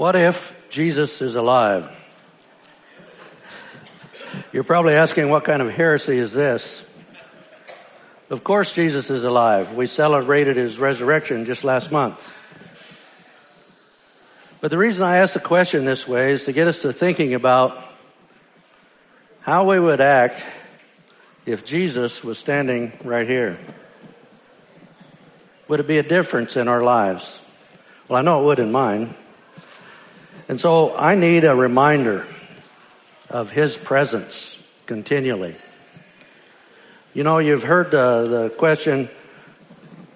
What if Jesus is alive? You're probably asking what kind of heresy is this? Of course, Jesus is alive. We celebrated his resurrection just last month. But the reason I ask the question this way is to get us to thinking about how we would act if Jesus was standing right here. Would it be a difference in our lives? Well, I know it would in mine. And so I need a reminder of his presence continually. You know, you've heard the, question,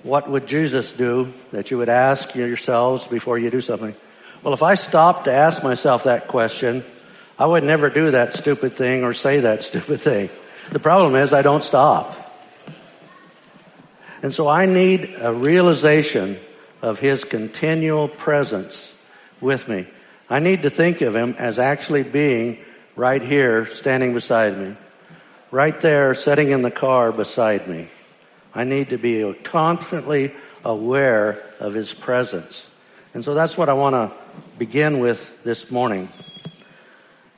what would Jesus do? That you would ask yourselves before you do something. Well, if I stopped to ask myself that question, I would never do that stupid thing or say that stupid thing. The problem is I don't stop. And so I need a realization of his continual presence with me. I need to think of him as actually being right here, standing beside me, right there, sitting in the car beside me. I need to be constantly aware of his presence. And so that's what I want to begin with this morning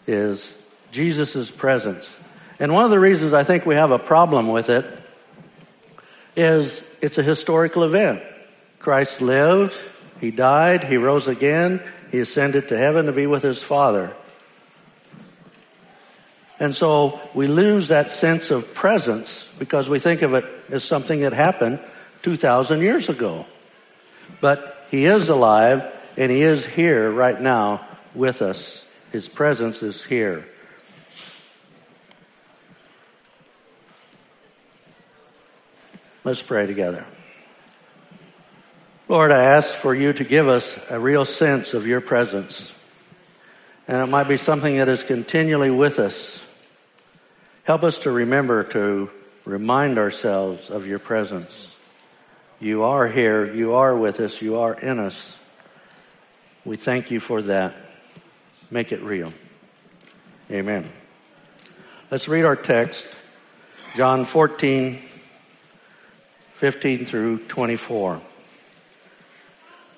is Jesus' presence. And one of the reasons I think we have a problem with it is it's a historical event. Christ lived, he died, he rose again, he ascended to heaven to be with his Father. And so we lose that sense of presence because we think of it as something that happened 2,000 years ago. But he is alive and He is here right now with us. His presence is here. Let's pray together. Lord, I ask for you to give us a real sense of your presence. And it might be something that is continually with us. Help us to remember to remind ourselves of your presence. You are here. You are with us. You are in us. We thank you for that. Make it real. Amen. Let's read our text, John 14, 15 through 24.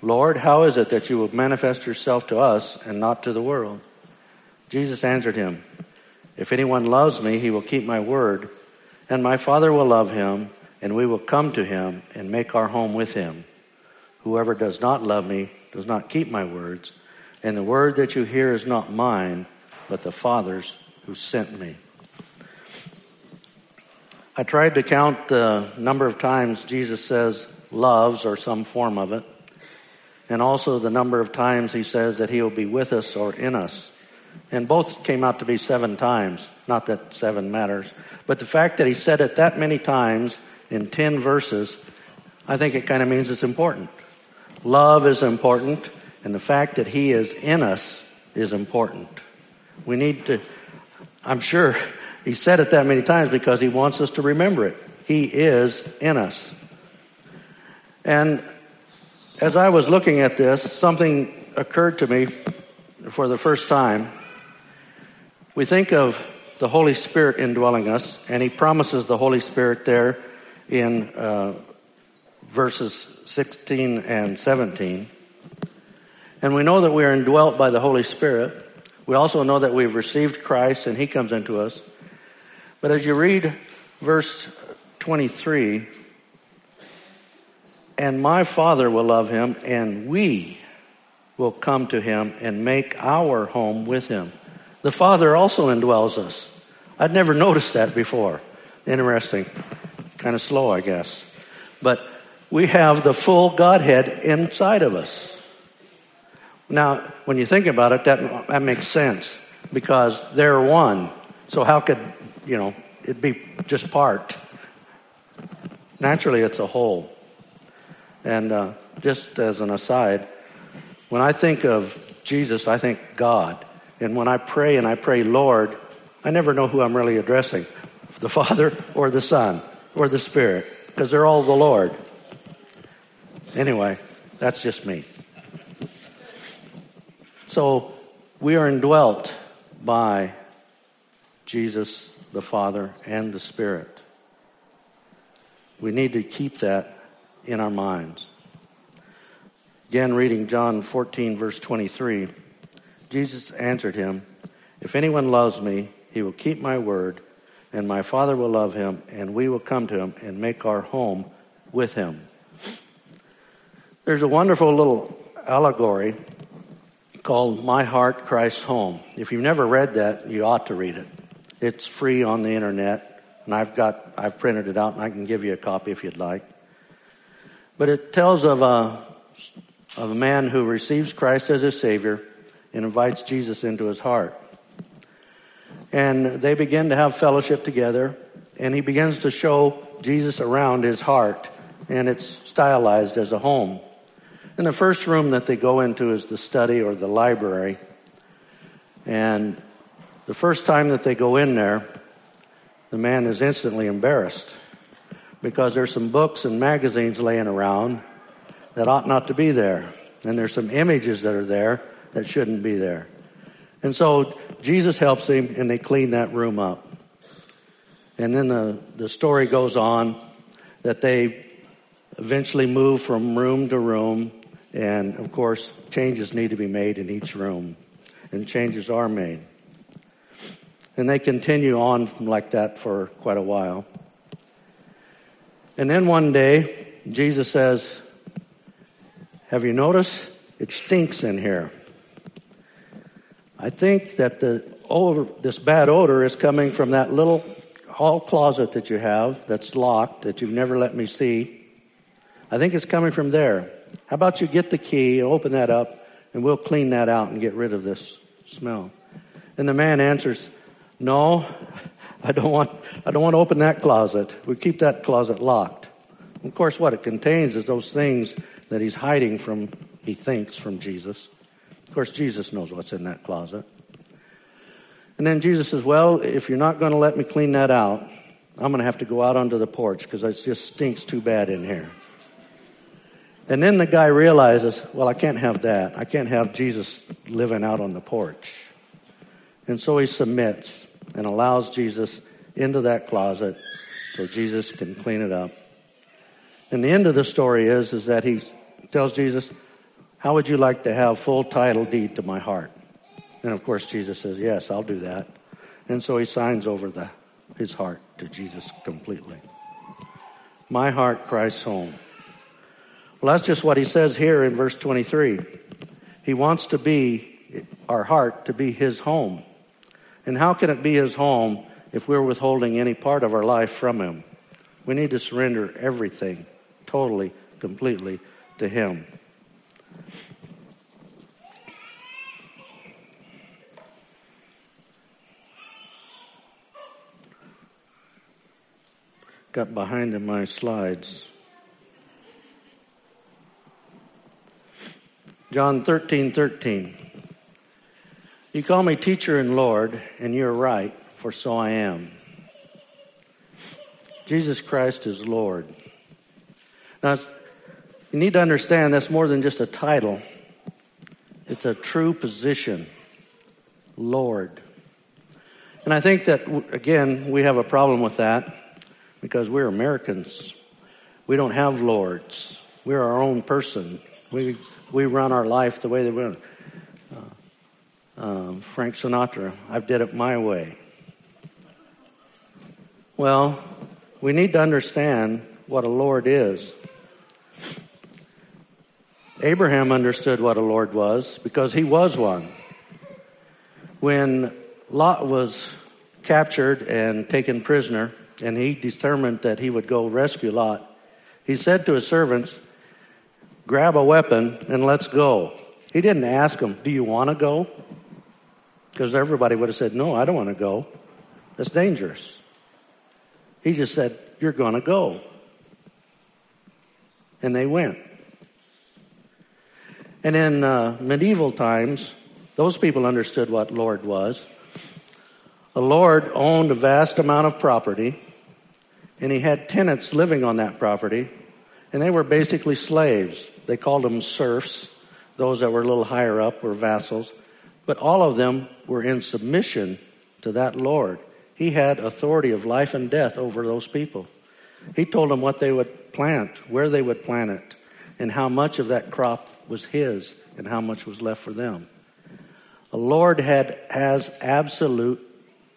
Lord, how is it that you will manifest yourself to us and not to the world? Jesus answered him, If anyone loves me, he will keep my word, and my Father will love him, and we will come to him and make our home with him. Whoever does not love me does not keep my words, and the word that you hear is not mine but the Father's who sent me. I tried to count the number of times Jesus says loves or some form of it, and also the number of times he says that he will be with us or in us. And both came out to be seven times. Not that seven matters, but the fact that he said it that many times in 10 verses, I think it kind of means it's important. Love is important, and the fact that he is in us is important. We need to, I'm sure he said it that many times because he wants us to remember it. He is in us. And as I was looking at this, something occurred to me for the first time. We think of the Holy Spirit indwelling us, and he promises the Holy Spirit there in uh, verses 16 and 17. And we know that we are indwelt by the Holy Spirit. We also know that we've received Christ and he comes into us. But as you read verse 23, and my Father will love him, and we will come to him and make our home with him. The Father also indwells us. I'd never noticed that before. Interesting. Kind of slow, I guess. But we have the full Godhead inside of us. Now, when you think about it, that, that makes sense because they're one. So how could, you know, it be just part? Naturally, it's a whole. And uh, just as an aside, when I think of Jesus, I think God. And when I pray and I pray Lord, I never know who I'm really addressing the Father or the Son or the Spirit because they're all the Lord. Anyway, that's just me. So we are indwelt by Jesus, the Father, and the Spirit. We need to keep that in our minds. Again, reading John 14, verse 23, Jesus answered him, If anyone loves me, he will keep my word, and my Father will love him, and we will come to him and make our home with him. There's a wonderful little allegory called My Heart, Christ's Home. If you've never read that, you ought to read it. It's free on the internet, and I've got I've printed it out, and I can give you a copy if you'd like. But it tells of a of a man who receives Christ as his Savior and invites Jesus into his heart. And they begin to have fellowship together, and he begins to show Jesus around his heart, and it's stylized as a home. And the first room that they go into is the study or the library. And the first time that they go in there, the man is instantly embarrassed because there's some books and magazines laying around that ought not to be there. And there's some images that are there that shouldn't be there. And so Jesus helps him and they clean that room up. And then the, the story goes on that they eventually move from room to room. And of course, changes need to be made in each room. And changes are made. And they continue on like that for quite a while. And then one day, Jesus says, have you noticed? It stinks in here. I think that the odor, this bad odor is coming from that little hall closet that you have that's locked that you've never let me see. I think it's coming from there. How about you get the key open that up and we'll clean that out and get rid of this smell. And the man answers, No, I don't want I don't want to open that closet. We keep that closet locked. Of course what it contains is those things that he's hiding from, he thinks, from Jesus. Of course, Jesus knows what's in that closet. And then Jesus says, Well, if you're not going to let me clean that out, I'm going to have to go out onto the porch because it just stinks too bad in here. And then the guy realizes, Well, I can't have that. I can't have Jesus living out on the porch. And so he submits and allows Jesus into that closet so Jesus can clean it up. And the end of the story is, is that he tells Jesus, How would you like to have full title deed to my heart? And of course, Jesus says, Yes, I'll do that. And so he signs over the, his heart to Jesus completely. My heart Christ's home. Well, that's just what he says here in verse 23. He wants to be, our heart, to be his home. And how can it be his home if we're withholding any part of our life from him? We need to surrender everything, totally, completely, to Him. Got behind in my slides. John 13 13. You call me teacher and Lord, and you're right, for so I am. Jesus Christ is Lord. Now, you need to understand that's more than just a title, it's a true position. Lord. And I think that, again, we have a problem with that because we're Americans. We don't have lords. We're our own person. We, we run our life the way that we want. Um, Frank Sinatra, I've did it my way. Well, we need to understand what a Lord is. Abraham understood what a Lord was because he was one. When Lot was captured and taken prisoner, and he determined that he would go rescue Lot, he said to his servants, Grab a weapon and let's go. He didn't ask them, Do you want to go? Because everybody would have said, No, I don't want to go. That's dangerous. He just said, You're going to go. And they went. And in uh, medieval times, those people understood what Lord was. A lord owned a vast amount of property, and he had tenants living on that property, and they were basically slaves. They called them serfs. Those that were a little higher up were vassals. But all of them were in submission to that Lord. He had authority of life and death over those people. He told them what they would plant, where they would plant it, and how much of that crop was his and how much was left for them. The Lord had, has absolute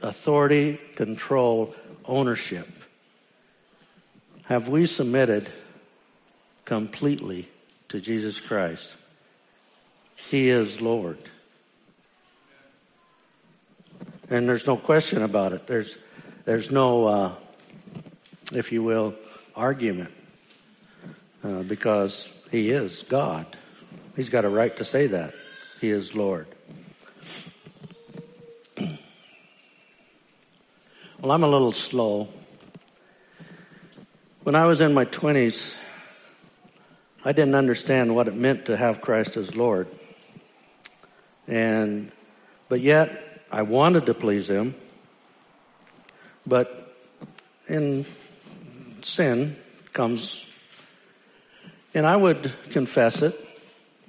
authority, control, ownership. Have we submitted completely to Jesus Christ? He is Lord. And there's no question about it. There's, there's no, uh, if you will, argument uh, because He is God. He's got a right to say that. He is Lord. Well, I'm a little slow. When I was in my 20s, I didn't understand what it meant to have Christ as Lord. And but yet I wanted to please him. But in sin comes and I would confess it,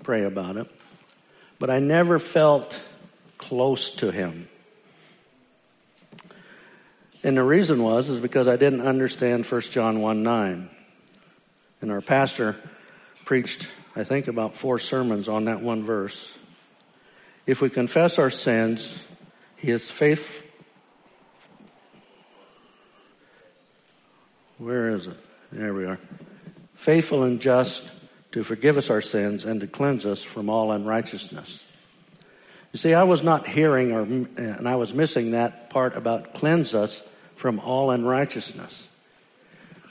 pray about it, but I never felt close to him. And the reason was is because I didn't understand 1 John 1 9. And our pastor preached, I think, about four sermons on that one verse. If we confess our sins, he is faithful. Where is it? There we are. Faithful and just to forgive us our sins and to cleanse us from all unrighteousness. You see, I was not hearing, or, and I was missing that part about cleanse us from all unrighteousness.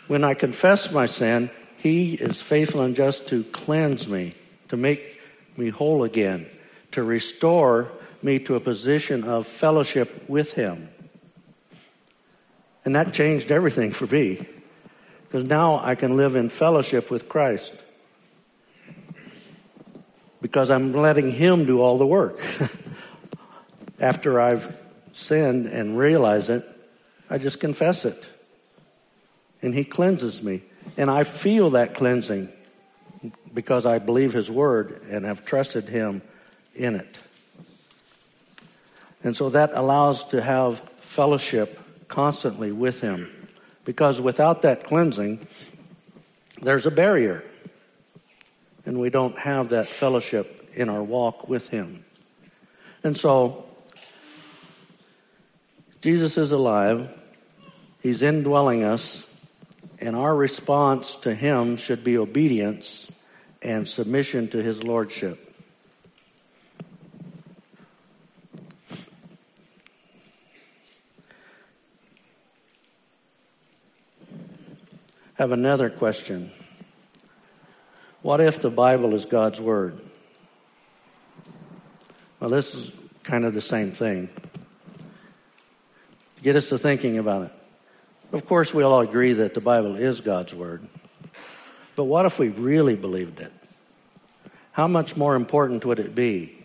When I confess my sin, He is faithful and just to cleanse me, to make me whole again, to restore me to a position of fellowship with Him. And that changed everything for me, because now I can live in fellowship with Christ. Because I'm letting Him do all the work. After I've sinned and realize it, I just confess it. And He cleanses me. And I feel that cleansing because I believe His Word and have trusted Him in it. And so that allows to have fellowship constantly with Him. Because without that cleansing, there's a barrier. And we don't have that fellowship in our walk with Him. And so, Jesus is alive. He's indwelling us, and our response to Him should be obedience and submission to His Lordship. Have another question. What if the Bible is God's Word? Well, this is kind of the same thing. To Get us to thinking about it. Of course, we all agree that the Bible is God's Word. But what if we really believed it? How much more important would it be?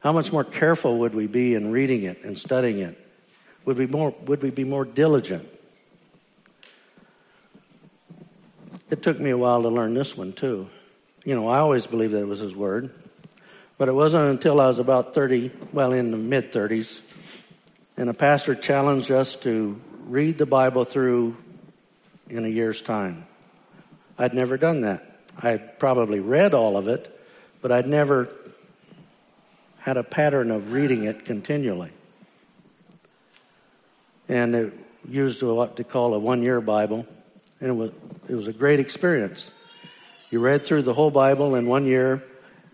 How much more careful would we be in reading it and studying it? Would we, more, would we be more diligent? It took me a while to learn this one, too. You know, I always believed that it was His Word. But it wasn't until I was about 30, well, in the mid 30s, and a pastor challenged us to read the Bible through in a year's time. I'd never done that. I'd probably read all of it, but I'd never had a pattern of reading it continually. And it used what they call a one year Bible, and it was, it was a great experience. You read through the whole Bible in one year,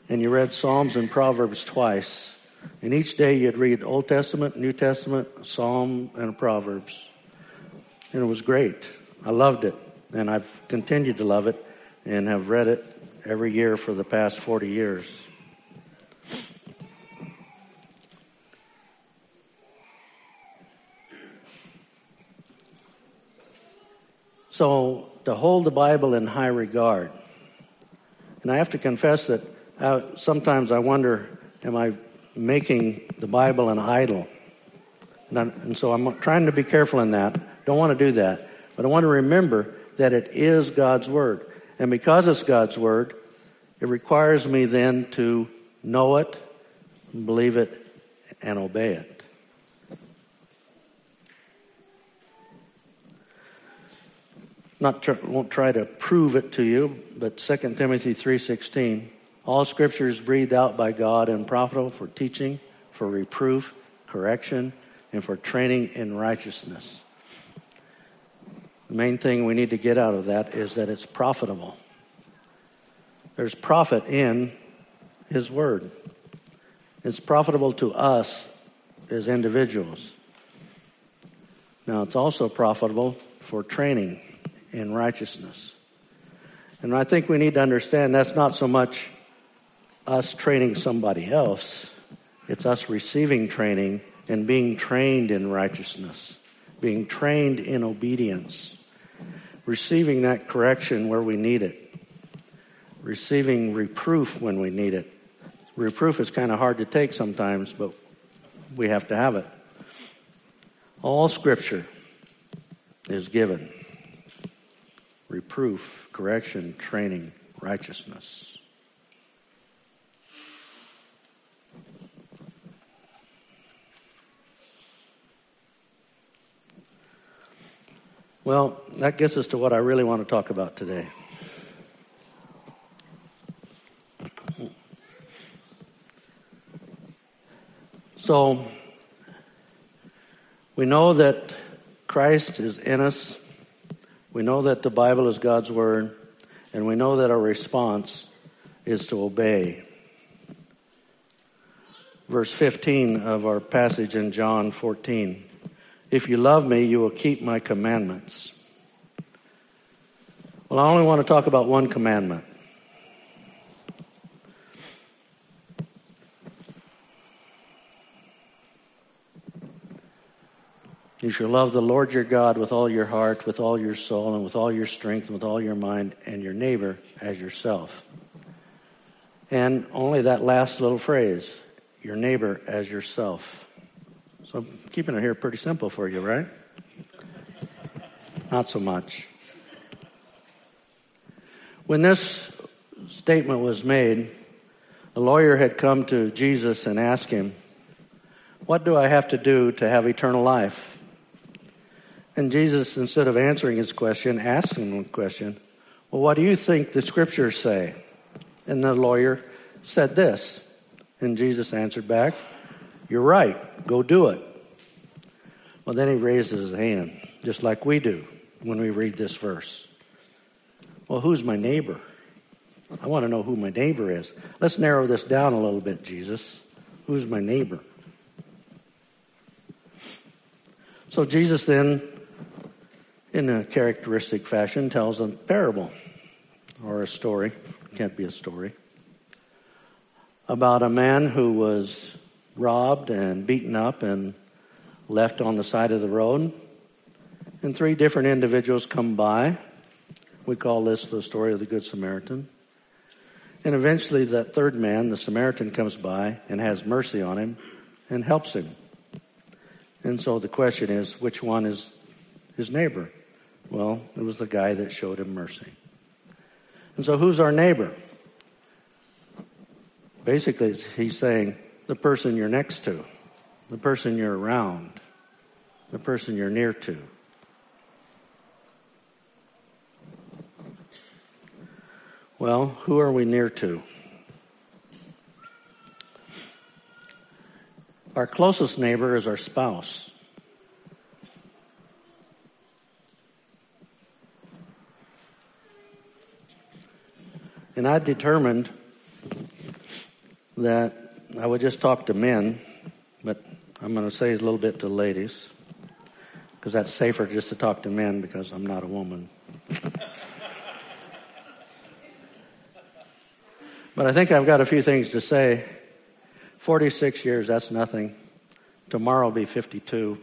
and you read Psalms and Proverbs twice. And each day you'd read Old Testament, New Testament, Psalm, and Proverbs. And it was great. I loved it. And I've continued to love it and have read it every year for the past 40 years. So, to hold the Bible in high regard. And I have to confess that I, sometimes I wonder am I making the Bible an idol? And, and so I'm trying to be careful in that. Don't want to do that. But I want to remember that it is God's Word. And because it's God's Word, it requires me then to know it, believe it, and obey it. Not tr- won't try to prove it to you, but 2 Timothy 3:16 all scripture is breathed out by God and profitable for teaching, for reproof, correction, and for training in righteousness. The main thing we need to get out of that is that it's profitable. There's profit in His Word. It's profitable to us as individuals. Now, it's also profitable for training in righteousness. And I think we need to understand that's not so much us training somebody else, it's us receiving training and being trained in righteousness, being trained in obedience, receiving that correction where we need it, receiving reproof when we need it. Reproof is kind of hard to take sometimes, but we have to have it. All scripture is given reproof, correction, training, righteousness. Well, that gets us to what I really want to talk about today. So, we know that Christ is in us. We know that the Bible is God's Word. And we know that our response is to obey. Verse 15 of our passage in John 14. If you love me, you will keep my commandments. Well, I only want to talk about one commandment. You shall love the Lord your God with all your heart, with all your soul, and with all your strength, and with all your mind, and your neighbor as yourself. And only that last little phrase, your neighbor as yourself. So I'm keeping it here pretty simple for you, right? Not so much. When this statement was made, a lawyer had come to Jesus and asked him, What do I have to do to have eternal life? And Jesus, instead of answering his question, asked him a question Well, what do you think the scriptures say? And the lawyer said this. And Jesus answered back, you're right. Go do it. Well, then he raises his hand, just like we do when we read this verse. Well, who's my neighbor? I want to know who my neighbor is. Let's narrow this down a little bit, Jesus. Who's my neighbor? So Jesus then, in a characteristic fashion, tells a parable or a story. Can't be a story. About a man who was robbed and beaten up and left on the side of the road. And three different individuals come by. We call this the story of the Good Samaritan. And eventually, that third man, the Samaritan, comes by and has mercy on him and helps him. And so the question is which one is his neighbor? Well, it was the guy that showed him mercy. And so, who's our neighbor? Basically, he's saying, the person you're next to, the person you're around, the person you're near to. Well, who are we near to? Our closest neighbor is our spouse. And I determined that I would just talk to men, but I'm going to say a little bit to ladies because that's safer just to talk to men because I'm not a woman. but I think I've got a few things to say. 46 years, that's nothing. Tomorrow will be 52.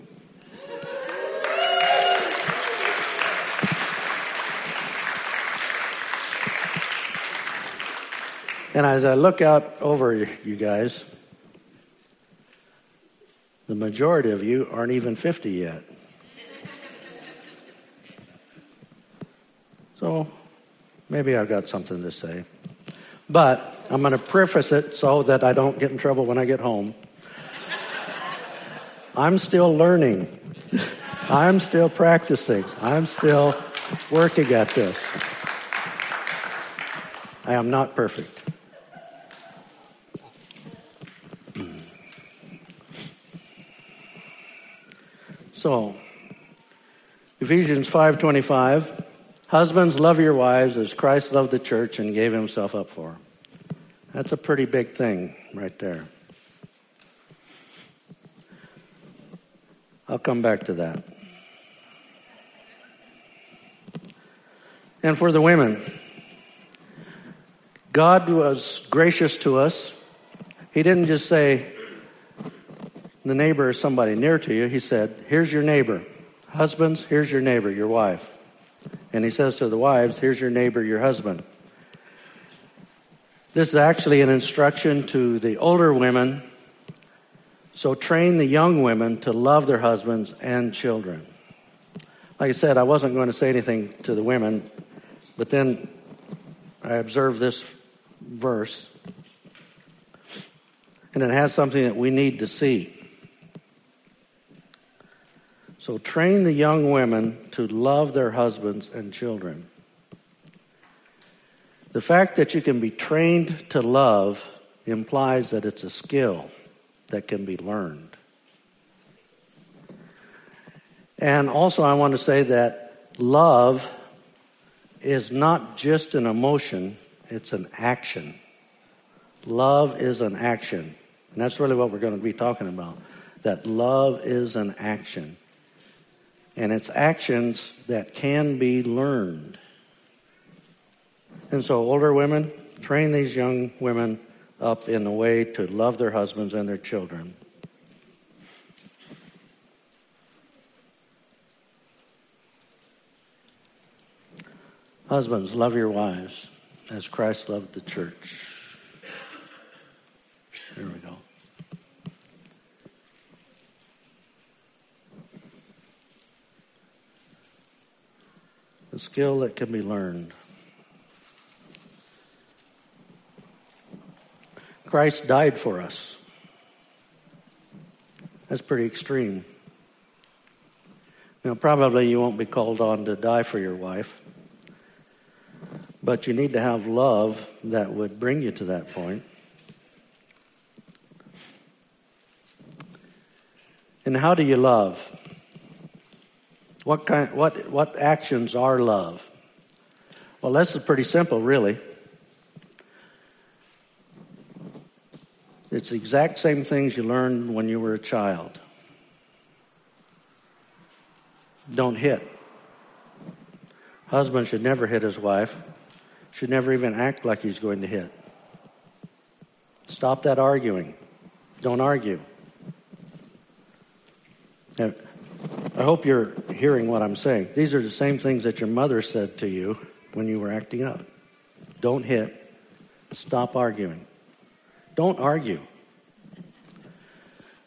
And as I look out over you guys, the majority of you aren't even 50 yet. So maybe I've got something to say. But I'm going to preface it so that I don't get in trouble when I get home. I'm still learning. I'm still practicing. I'm still working at this. I am not perfect. So, Ephesians 5:25, husbands love your wives as Christ loved the church and gave himself up for. That's a pretty big thing right there. I'll come back to that. And for the women, God was gracious to us. He didn't just say, the neighbor is somebody near to you, he said, Here's your neighbor. Husbands, here's your neighbor, your wife. And he says to the wives, Here's your neighbor, your husband. This is actually an instruction to the older women. So train the young women to love their husbands and children. Like I said, I wasn't going to say anything to the women, but then I observed this verse, and it has something that we need to see. So train the young women to love their husbands and children. The fact that you can be trained to love implies that it's a skill that can be learned. And also, I want to say that love is not just an emotion, it's an action. Love is an action. And that's really what we're going to be talking about. That love is an action and it's actions that can be learned. And so, older women, train these young women up in a way to love their husbands and their children. Husbands, love your wives as Christ loved the church. Here we go. A skill that can be learned. Christ died for us. That's pretty extreme. Now, probably you won't be called on to die for your wife, but you need to have love that would bring you to that point. And how do you love? What, kind, what, what actions are love? Well, this is pretty simple, really. It's the exact same things you learned when you were a child. Don't hit. Husband should never hit his wife, should never even act like he's going to hit. Stop that arguing. Don't argue. I hope you're hearing what I'm saying. These are the same things that your mother said to you when you were acting up. Don't hit. Stop arguing. Don't argue.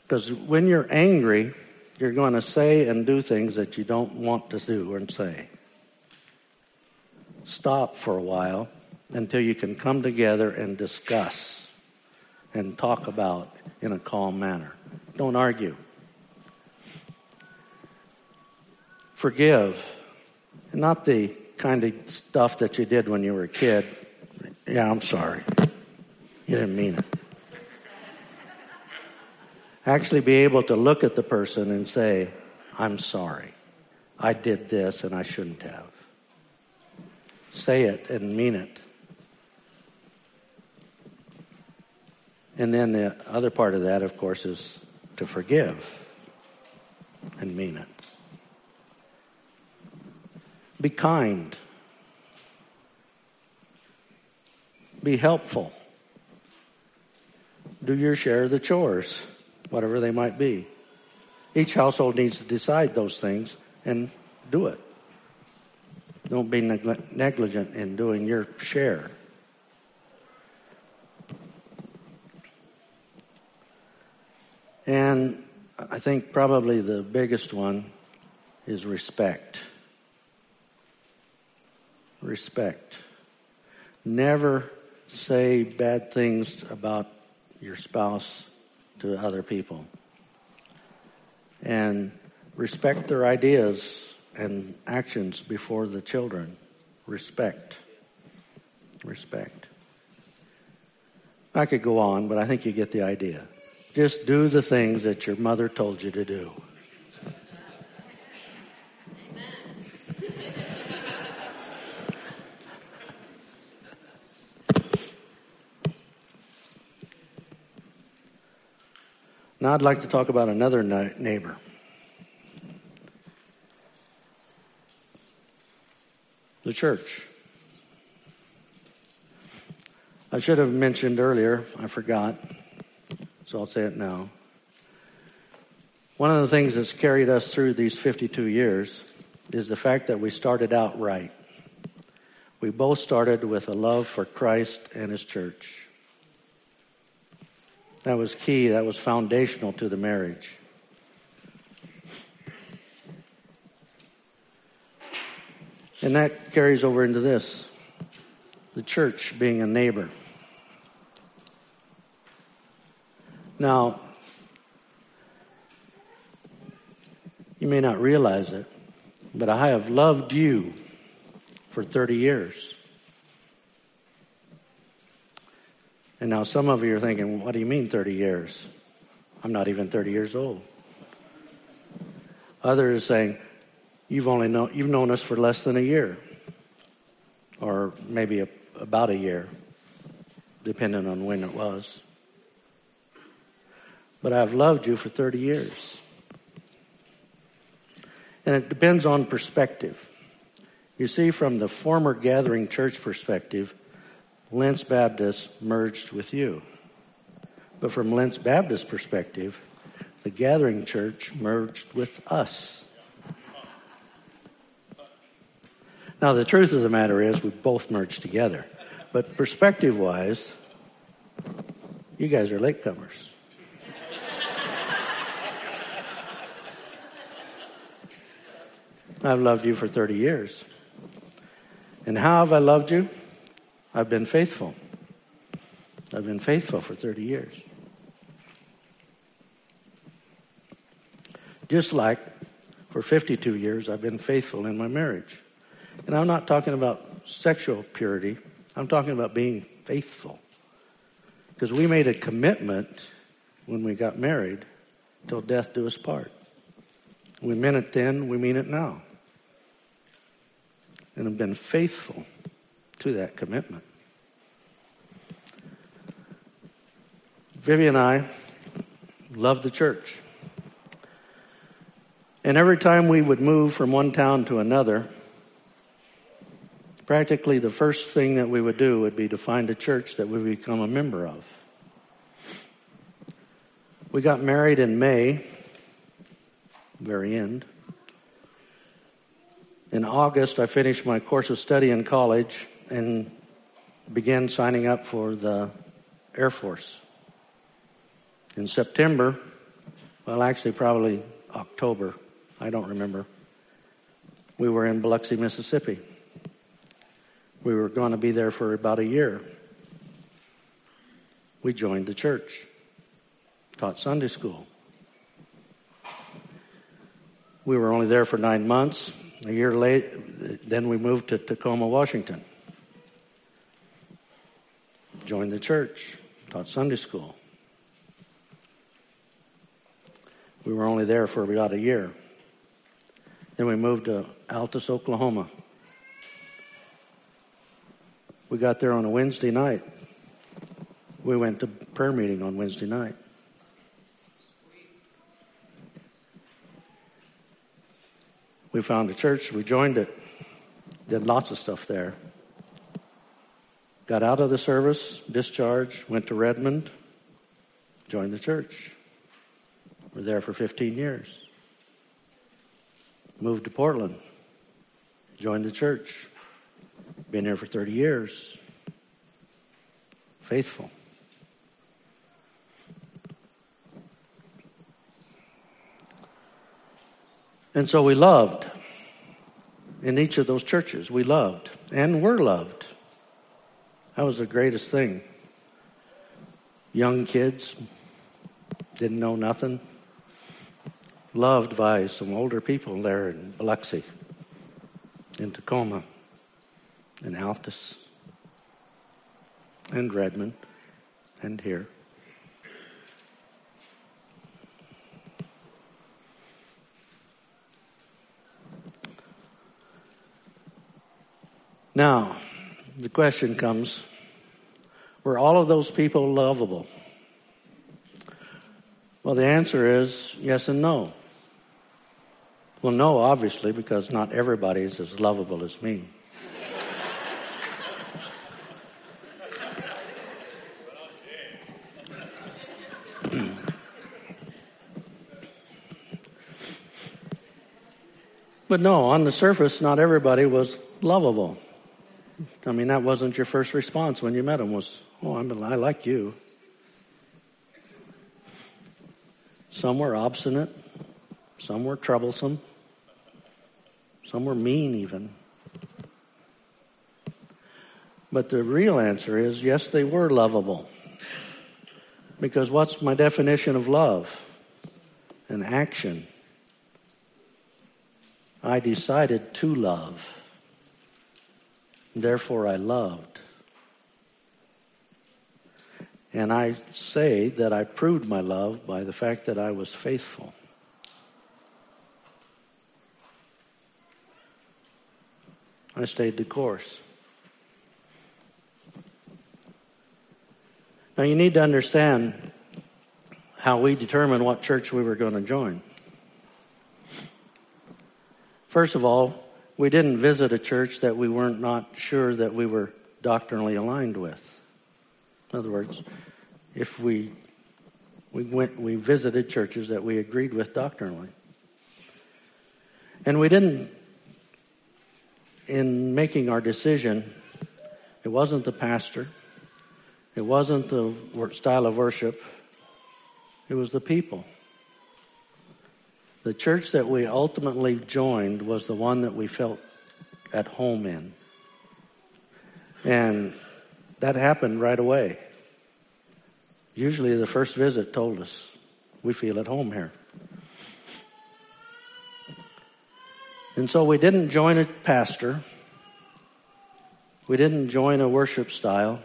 Because when you're angry, you're going to say and do things that you don't want to do and say. Stop for a while until you can come together and discuss and talk about in a calm manner. Don't argue. Forgive. And not the kind of stuff that you did when you were a kid. Yeah, I'm sorry. You didn't mean it. Actually, be able to look at the person and say, I'm sorry. I did this and I shouldn't have. Say it and mean it. And then the other part of that, of course, is to forgive and mean it. Be kind. Be helpful. Do your share of the chores, whatever they might be. Each household needs to decide those things and do it. Don't be negligent in doing your share. And I think probably the biggest one is respect. Respect. Never say bad things about your spouse to other people. And respect their ideas and actions before the children. Respect. Respect. I could go on, but I think you get the idea. Just do the things that your mother told you to do. Now, I'd like to talk about another neighbor. The church. I should have mentioned earlier, I forgot so I'll say it now. One of the things that's carried us through these 52 years is the fact that we started out right. We both started with a love for Christ and His church. That was key, that was foundational to the marriage. And that carries over into this the church being a neighbor. Now, you may not realize it, but I have loved you for 30 years. And now some of you are thinking, what do you mean 30 years? I'm not even 30 years old. Others are saying, you've only known, you've known us for less than a year, or maybe a, about a year, depending on when it was but I've loved you for 30 years. And it depends on perspective. You see, from the former gathering church perspective, Lentz Baptist merged with you. But from Lentz Baptist perspective, the gathering church merged with us. Now, the truth of the matter is, we both merged together. But perspective wise, you guys are latecomers. I've loved you for 30 years. And how have I loved you? I've been faithful. I've been faithful for 30 years. Just like for 52 years, I've been faithful in my marriage. And I'm not talking about sexual purity, I'm talking about being faithful. Because we made a commitment when we got married till death do us part. We meant it then, we mean it now and have been faithful to that commitment. Vivi and I love the church. And every time we would move from one town to another, practically the first thing that we would do would be to find a church that we would become a member of. We got married in May, very end. In August, I finished my course of study in college and began signing up for the Air Force. In September, well, actually, probably October, I don't remember, we were in Biloxi, Mississippi. We were going to be there for about a year. We joined the church, taught Sunday school. We were only there for nine months. A year later, then we moved to Tacoma, Washington. Joined the church, taught Sunday school. We were only there for about a year. Then we moved to Altus, Oklahoma. We got there on a Wednesday night. we went to prayer meeting on Wednesday night. We found a church, we joined it, did lots of stuff there. Got out of the service, discharged, went to Redmond, joined the church. We're there for 15 years. Moved to Portland, joined the church. Been here for 30 years. Faithful. And so we loved in each of those churches. We loved and were loved. That was the greatest thing. Young kids didn't know nothing. Loved by some older people there in Biloxi, in Tacoma, in Altus, and Redmond, and here. Now, the question comes were all of those people lovable? Well, the answer is yes and no. Well, no, obviously, because not everybody is as lovable as me. but no, on the surface, not everybody was lovable. I mean, that wasn't your first response when you met him was, oh, I'm, I like you. Some were obstinate. Some were troublesome. Some were mean, even. But the real answer is yes, they were lovable. Because what's my definition of love? An action. I decided to love. Therefore, I loved. And I say that I proved my love by the fact that I was faithful. I stayed the course. Now, you need to understand how we determined what church we were going to join. First of all, we didn't visit a church that we weren't not sure that we were doctrinally aligned with. In other words, if we we went we visited churches that we agreed with doctrinally. And we didn't in making our decision, it wasn't the pastor, it wasn't the style of worship, it was the people. The church that we ultimately joined was the one that we felt at home in. And that happened right away. Usually, the first visit told us, we feel at home here. And so we didn't join a pastor. We didn't join a worship style.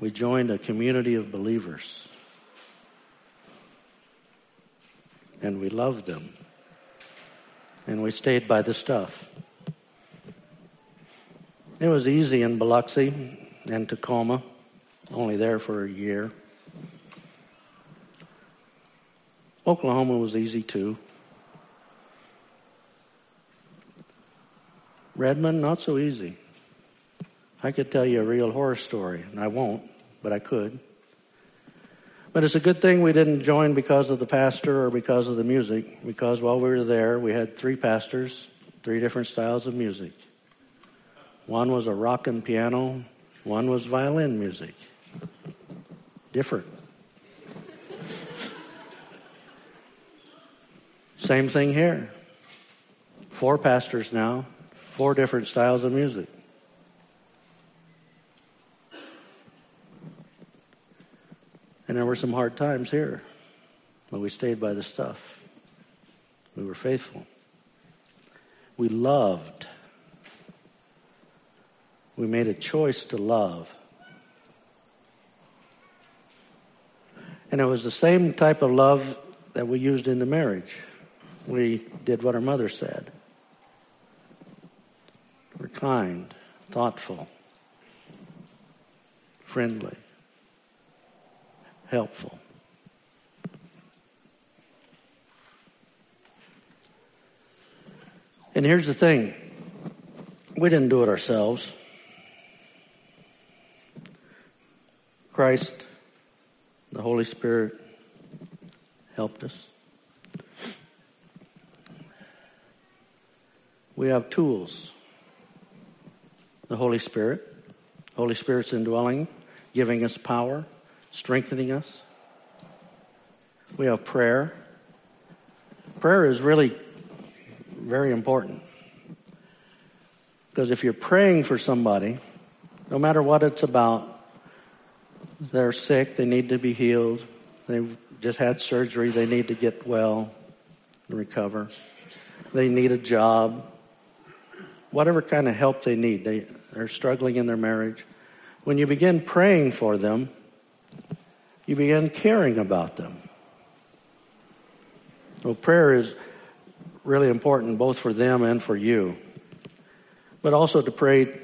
We joined a community of believers. And we loved them. And we stayed by the stuff. It was easy in Biloxi and Tacoma, only there for a year. Oklahoma was easy too. Redmond, not so easy. I could tell you a real horror story, and I won't, but I could. But it's a good thing we didn't join because of the pastor or because of the music, because while we were there, we had three pastors, three different styles of music. One was a rock and piano, one was violin music. Different. Same thing here. Four pastors now, four different styles of music. And there were some hard times here, but we stayed by the stuff. We were faithful. We loved. We made a choice to love. And it was the same type of love that we used in the marriage. We did what our mother said. We're kind, thoughtful, friendly helpful. And here's the thing we didn't do it ourselves. Christ, the Holy Spirit, helped us. We have tools. The Holy Spirit. Holy Spirit's indwelling, giving us power, strengthening us. We have prayer. Prayer is really very important. Because if you're praying for somebody, no matter what it's about, they're sick, they need to be healed, they've just had surgery, they need to get well and recover, they need a job, whatever kind of help they need, they are struggling in their marriage. When you begin praying for them, you begin caring about them. Well, prayer is really important both for them and for you. But also to pray,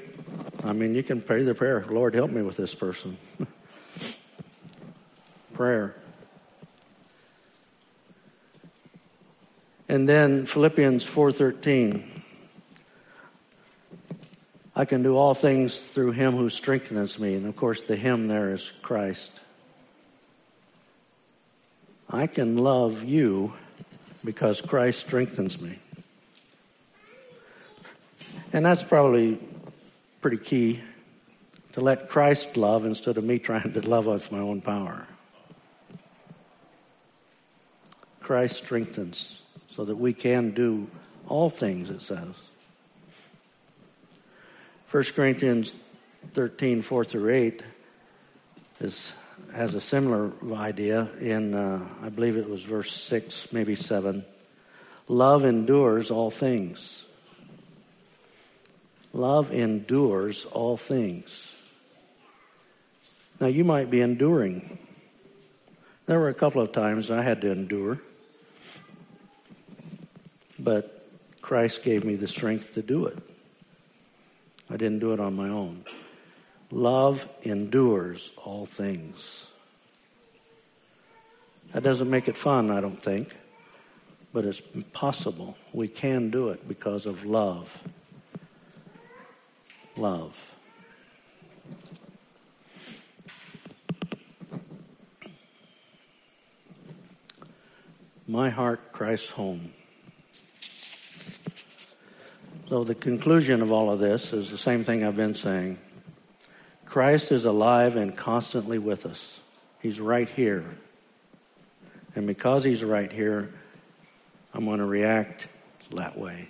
I mean, you can pray the prayer, Lord, help me with this person. prayer. And then Philippians 4:13 I can do all things through him who strengthens me. And of course the him there is Christ. I can love you because Christ strengthens me. And that's probably pretty key to let Christ love instead of me trying to love with my own power. Christ strengthens so that we can do all things, it says. 1 Corinthians 13, 4 through 8 is, has a similar idea in, uh, I believe it was verse 6, maybe 7. Love endures all things. Love endures all things. Now, you might be enduring. There were a couple of times I had to endure, but Christ gave me the strength to do it. I didn't do it on my own. Love endures all things. That doesn't make it fun, I don't think, but it's possible. We can do it because of love. Love. My heart Christ's home. So, the conclusion of all of this is the same thing I've been saying. Christ is alive and constantly with us. He's right here. And because He's right here, I'm going to react that way.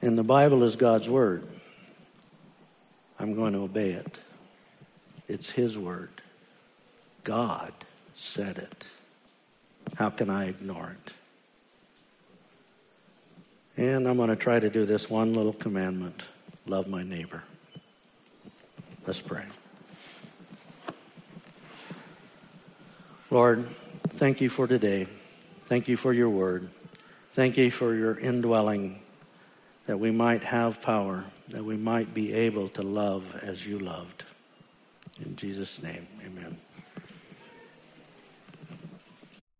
And the Bible is God's Word. I'm going to obey it. It's His Word. God said it. How can I ignore it? And I'm going to try to do this one little commandment love my neighbor. Let's pray. Lord, thank you for today. Thank you for your word. Thank you for your indwelling, that we might have power, that we might be able to love as you loved. In Jesus' name, amen.